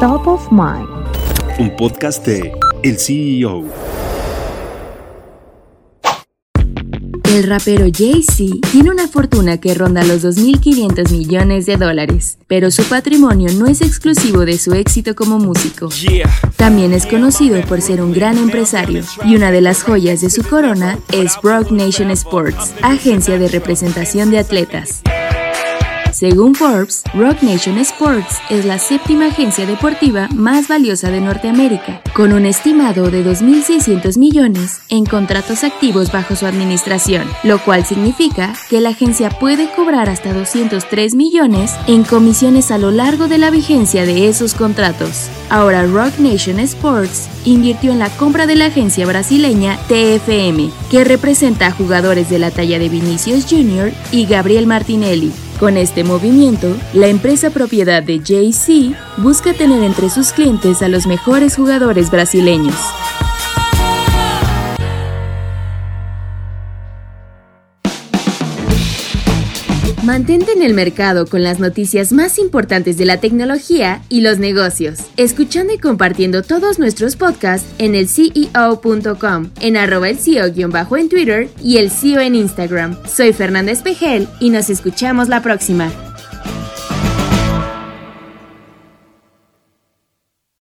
Top of Mind. Un podcast de El CEO. El rapero Jay-Z tiene una fortuna que ronda los 2.500 millones de dólares, pero su patrimonio no es exclusivo de su éxito como músico. También es conocido por ser un gran empresario, y una de las joyas de su corona es Rock Nation Sports, agencia de representación de atletas. Según Forbes, Rock Nation Sports es la séptima agencia deportiva más valiosa de Norteamérica, con un estimado de 2.600 millones en contratos activos bajo su administración, lo cual significa que la agencia puede cobrar hasta 203 millones en comisiones a lo largo de la vigencia de esos contratos. Ahora Rock Nation Sports invirtió en la compra de la agencia brasileña TFM, que representa a jugadores de la talla de Vinicius Jr. y Gabriel Martinelli, con este movimiento, la empresa propiedad de Jay-Z busca tener entre sus clientes a los mejores jugadores brasileños. Mantente en el mercado con las noticias más importantes de la tecnología y los negocios, escuchando y compartiendo todos nuestros podcasts en el CEO.com, en arroba el CEO- en Twitter y el CEO en Instagram. Soy Fernández Pejel y nos escuchamos la próxima.